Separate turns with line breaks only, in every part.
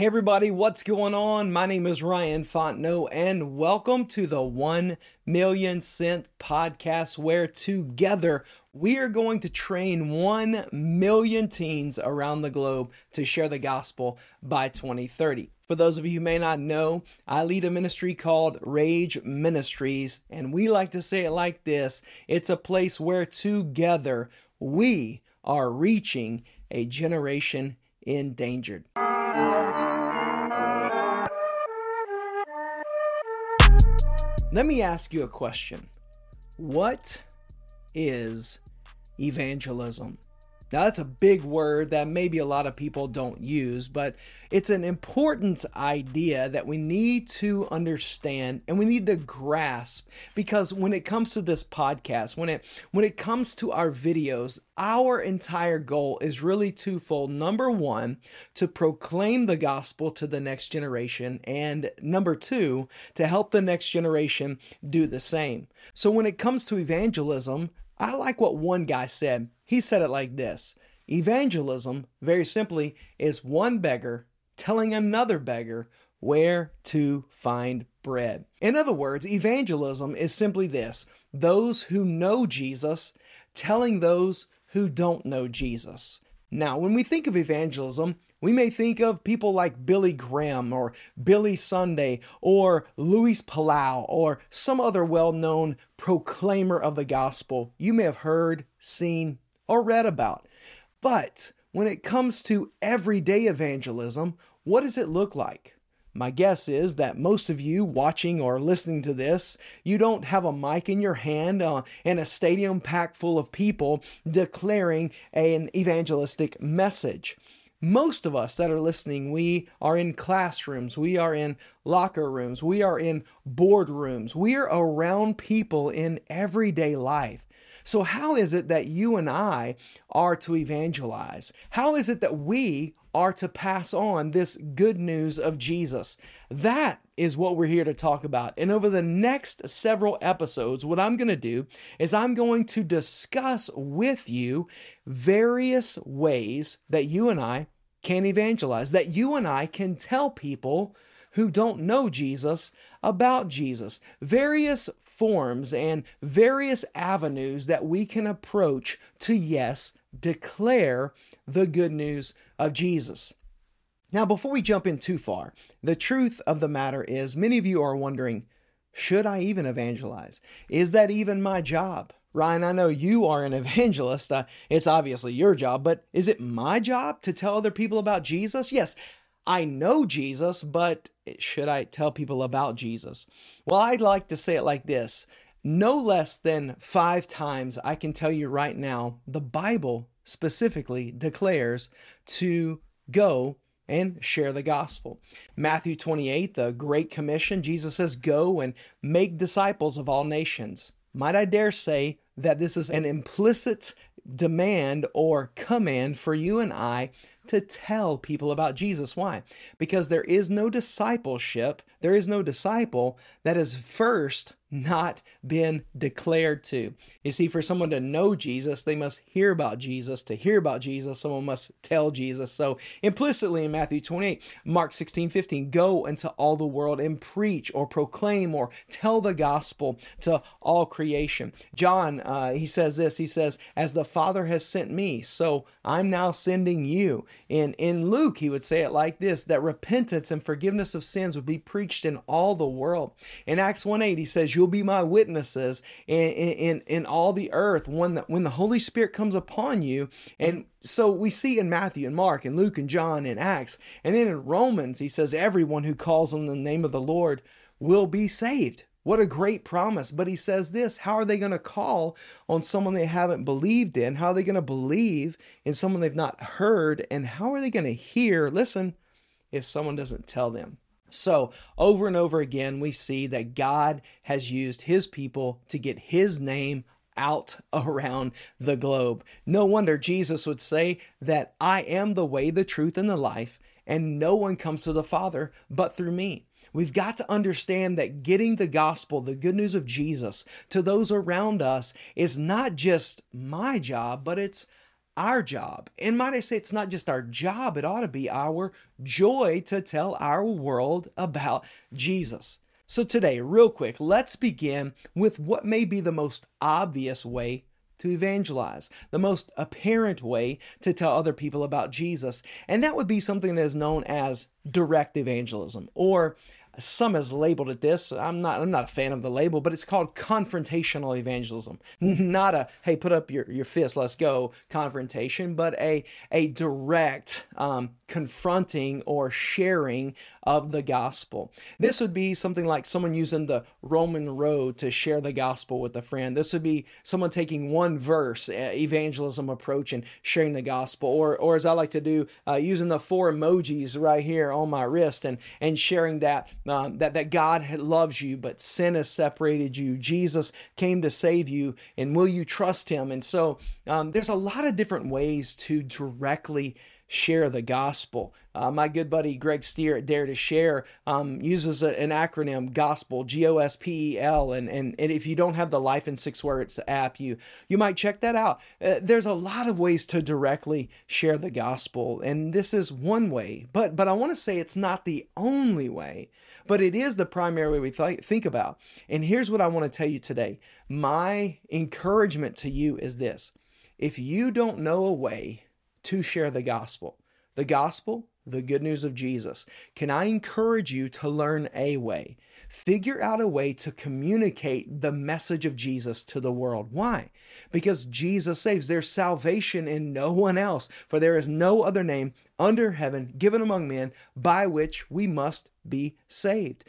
Hey everybody, what's going on? My name is Ryan Fontenot and welcome to the 1 Million Sent podcast where together we are going to train 1 million teens around the globe to share the gospel by 2030. For those of you who may not know, I lead a ministry called Rage Ministries and we like to say it like this. It's a place where together we are reaching a generation endangered. Let me ask you a question. What is evangelism? Now, that's a big word that maybe a lot of people don't use, but it's an important idea that we need to understand and we need to grasp because when it comes to this podcast, when it when it comes to our videos, our entire goal is really twofold. Number 1, to proclaim the gospel to the next generation, and number 2, to help the next generation do the same. So when it comes to evangelism, I like what one guy said. He said it like this Evangelism, very simply, is one beggar telling another beggar where to find bread. In other words, evangelism is simply this those who know Jesus telling those who don't know Jesus. Now, when we think of evangelism, we may think of people like Billy Graham or Billy Sunday or Luis Palau or some other well known proclaimer of the gospel you may have heard, seen, or read about. But when it comes to everyday evangelism, what does it look like? My guess is that most of you watching or listening to this, you don't have a mic in your hand uh, and a stadium packed full of people declaring an evangelistic message. Most of us that are listening, we are in classrooms, we are in locker rooms, we are in boardrooms, we are around people in everyday life. So, how is it that you and I are to evangelize? How is it that we are to pass on this good news of Jesus? That is what we're here to talk about. And over the next several episodes, what I'm going to do is I'm going to discuss with you various ways that you and I can evangelize, that you and I can tell people who don't know Jesus about Jesus. Various forms and various avenues that we can approach to, yes, declare the good news of Jesus. Now, before we jump in too far, the truth of the matter is many of you are wondering should I even evangelize? Is that even my job? Ryan, I know you are an evangelist. Uh, it's obviously your job, but is it my job to tell other people about Jesus? Yes, I know Jesus, but should I tell people about Jesus? Well, I'd like to say it like this no less than five times I can tell you right now, the Bible specifically declares to go and share the gospel. Matthew 28, the Great Commission, Jesus says, Go and make disciples of all nations. Might I dare say that this is an implicit demand or command for you and I to tell people about Jesus. Why? Because there is no discipleship, there is no disciple that is first not been declared to. You see, for someone to know Jesus, they must hear about Jesus. To hear about Jesus, someone must tell Jesus. So implicitly in Matthew 28, Mark 16, 15, go into all the world and preach or proclaim or tell the gospel to all creation. John, uh, he says this, he says, as the Father has sent me, so I'm now sending you. And in Luke, he would say it like this, that repentance and forgiveness of sins would be preached in all the world. In Acts 1, 8, he says, you'll be my witnesses in, in, in all the earth when the, when the Holy Spirit comes upon you. And so we see in Matthew and Mark and Luke and John and Acts. And then in Romans, he says, everyone who calls on the name of the Lord will be saved. What a great promise. But he says this how are they going to call on someone they haven't believed in? How are they going to believe in someone they've not heard? And how are they going to hear, listen, if someone doesn't tell them? So, over and over again, we see that God has used his people to get his name out around the globe. No wonder Jesus would say that I am the way, the truth, and the life, and no one comes to the Father but through me. We've got to understand that getting the gospel, the good news of Jesus, to those around us is not just my job, but it's our job. And might I say, it's not just our job, it ought to be our joy to tell our world about Jesus. So, today, real quick, let's begin with what may be the most obvious way to evangelize, the most apparent way to tell other people about Jesus. And that would be something that is known as direct evangelism or some has labeled it this. I'm not I'm not a fan of the label, but it's called confrontational evangelism. Not a hey, put up your, your fist, let's go confrontation, but a a direct um, confronting or sharing of the gospel. This would be something like someone using the Roman road to share the gospel with a friend. This would be someone taking one verse, evangelism approach, and sharing the gospel, or or as I like to do, uh, using the four emojis right here on my wrist and and sharing that um, that that God loves you, but sin has separated you. Jesus came to save you, and will you trust Him? And so um, there's a lot of different ways to directly share the gospel. Uh, my good buddy Greg Stier at Dare to Share um, uses a, an acronym gospel, G O S P E L. And, and, and if you don't have the Life in Six Words app, you, you might check that out. Uh, there's a lot of ways to directly share the gospel, and this is one way. But, but I want to say it's not the only way, but it is the primary way we th- think about. And here's what I want to tell you today my encouragement to you is this if you don't know a way, to share the gospel. The gospel, the good news of Jesus. Can I encourage you to learn a way? Figure out a way to communicate the message of Jesus to the world. Why? Because Jesus saves. There's salvation in no one else, for there is no other name under heaven given among men by which we must be saved.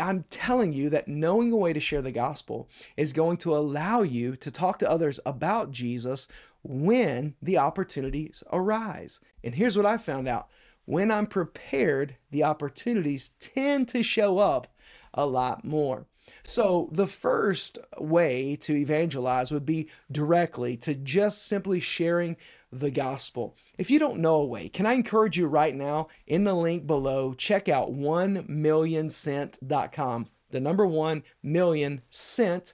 I'm telling you that knowing a way to share the gospel is going to allow you to talk to others about Jesus when the opportunities arise. And here's what I found out when I'm prepared, the opportunities tend to show up a lot more. So, the first way to evangelize would be directly to just simply sharing the gospel. If you don't know a way, can I encourage you right now in the link below, check out 1millionsent.com. The number 1 million cent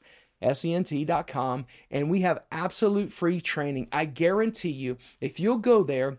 sent.com, and we have absolute free training. I guarantee you, if you'll go there,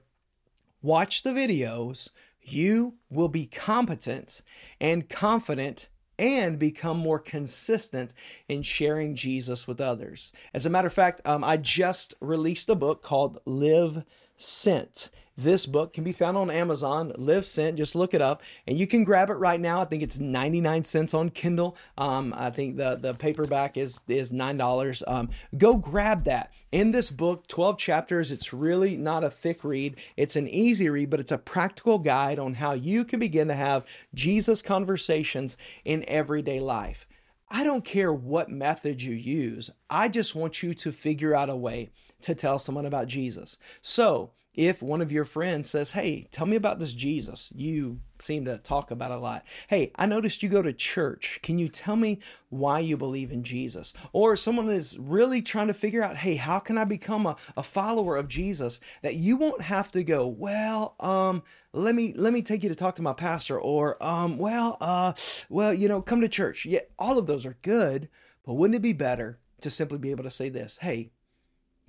watch the videos, you will be competent and confident and become more consistent in sharing Jesus with others. As a matter of fact, um, I just released a book called Live Sent. This book can be found on Amazon, Live Sent. Just look it up, and you can grab it right now. I think it's 99 cents on Kindle. Um, I think the, the paperback is is nine dollars. Um, go grab that. In this book, 12 chapters. It's really not a thick read. It's an easy read, but it's a practical guide on how you can begin to have Jesus conversations in everyday life. I don't care what method you use. I just want you to figure out a way to tell someone about Jesus. So, if one of your friends says, Hey, tell me about this Jesus you seem to talk about a lot. Hey, I noticed you go to church. Can you tell me why you believe in Jesus? Or someone is really trying to figure out, Hey, how can I become a, a follower of Jesus? That you won't have to go, Well, um, let me let me take you to talk to my pastor or um well uh well you know come to church yeah all of those are good but wouldn't it be better to simply be able to say this hey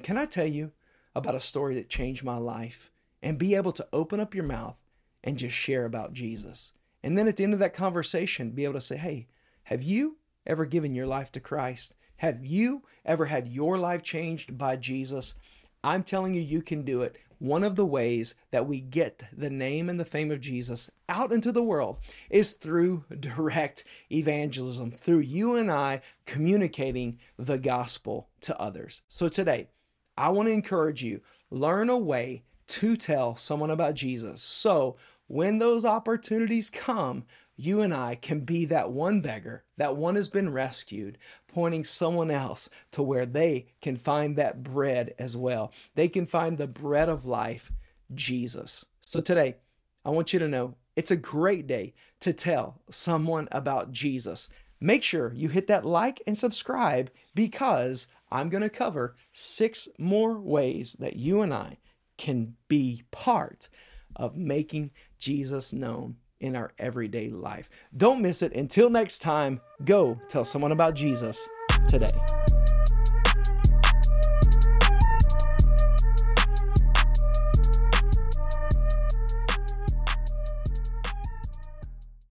can i tell you about a story that changed my life and be able to open up your mouth and just share about Jesus. And then at the end of that conversation, be able to say, hey, have you ever given your life to Christ? Have you ever had your life changed by Jesus? I'm telling you, you can do it. One of the ways that we get the name and the fame of Jesus out into the world is through direct evangelism, through you and I communicating the gospel to others. So today, I want to encourage you learn a way to tell someone about Jesus. So when those opportunities come, you and I can be that one beggar, that one has been rescued, pointing someone else to where they can find that bread as well. They can find the bread of life, Jesus. So today, I want you to know it's a great day to tell someone about Jesus. Make sure you hit that like and subscribe because I'm going to cover six more ways that you and I can be part of making Jesus known in our everyday life. Don't miss it. Until next time, go tell someone about Jesus today.